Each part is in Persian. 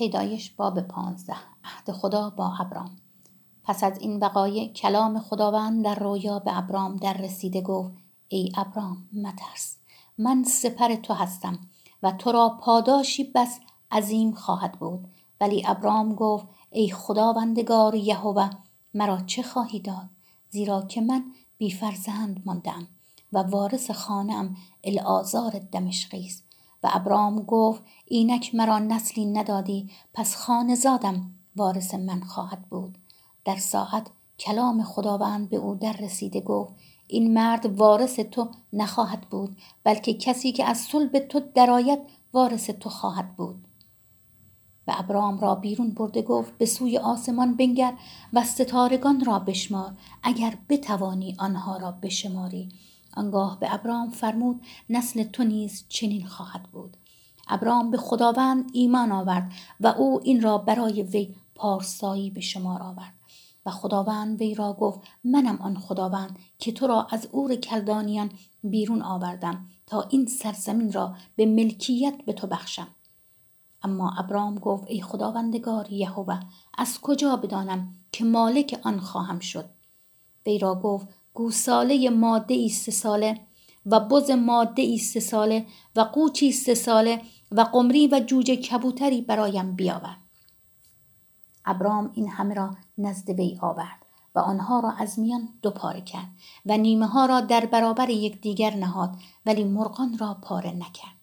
پیدایش باب پانزده. عهد خدا با ابرام. پس از این وقایع کلام خداوند در رویا به ابرام در رسیده گفت ای ابرام مترس. من سپر تو هستم و تو را پاداشی بس عظیم خواهد بود. ولی ابرام گفت ای خداوندگار یهوه مرا چه خواهی داد؟ زیرا که من بی فرزند ماندم و وارث خانم الآزار دمشقی است. و ابرام گفت اینک مرا نسلی ندادی پس خانزادم وارث من خواهد بود. در ساعت کلام خداوند به او در رسیده گفت این مرد وارث تو نخواهد بود بلکه کسی که از صلب تو درآید وارث تو خواهد بود. و ابرام را بیرون برده گفت به سوی آسمان بنگر و ستارگان را بشمار اگر بتوانی آنها را بشماری. آنگاه به ابرام فرمود نسل تو نیز چنین خواهد بود. ابرام به خداوند ایمان آورد و او این را برای وی پارسایی به شمار آورد. و خداوند وی را گفت منم آن خداوند که تو را از اور کلدانیان بیرون آوردم تا این سرزمین را به ملکیت به تو بخشم. اما ابرام گفت ای خداوندگار یهوه از کجا بدانم که مالک آن خواهم شد؟ وی را گفت گوساله ماده ای سه ساله و بز ماده ای سه ساله و قوچی سه ساله و قمری و جوجه کبوتری برایم بیاور. ابرام این همه را نزد وی آورد و آنها را از میان دو پاره کرد و نیمه ها را در برابر یکدیگر نهاد ولی مرغان را پاره نکرد.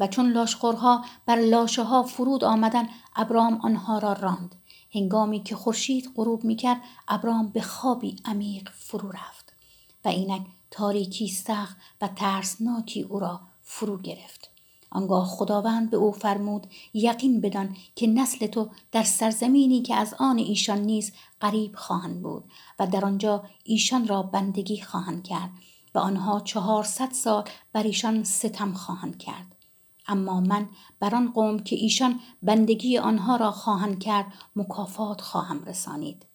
و چون لاشخورها بر لاشه ها فرود آمدن ابرام آنها را راند. هنگامی که خورشید غروب می‌کرد ابرام به خوابی عمیق فرو رفت. و اینک تاریکی سخت و ترسناکی او را فرو گرفت. آنگاه خداوند به او فرمود یقین بدان که نسل تو در سرزمینی که از آن ایشان نیز قریب خواهند بود و در آنجا ایشان را بندگی خواهند کرد و آنها چهارصد سال بر ایشان ستم خواهند کرد. اما من بر آن قوم که ایشان بندگی آنها را خواهند کرد مکافات خواهم رسانید.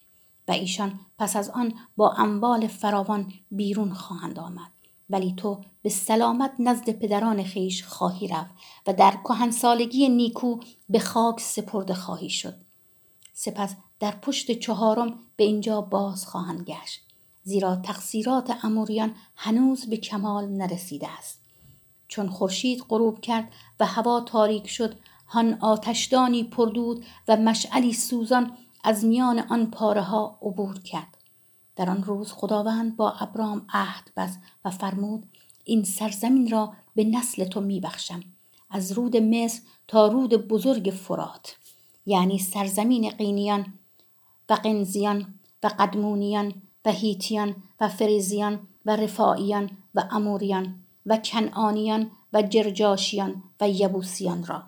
ایشان پس از آن با اموال فراوان بیرون خواهند آمد. ولی تو به سلامت نزد پدران خیش خواهی رفت و در کهنسالگی نیکو به خاک سپرده خواهی شد. سپس در پشت چهارم به اینجا باز خواهند گشت. زیرا تقصیرات اموریان هنوز به کمال نرسیده است. چون خورشید غروب کرد و هوا تاریک شد هان آتشدانی پردود و مشعلی سوزان از میان آن پاره ها عبور کرد. در آن روز خداوند با ابرام عهد بست و فرمود این سرزمین را به نسل تو میبخشم از رود مصر تا رود بزرگ فرات. یعنی سرزمین قینیان و قنزیان و قدمونیان و هیتیان و فریزیان و رفائیان و اموریان و کنعانیان و جرجاشیان و یبوسیان را.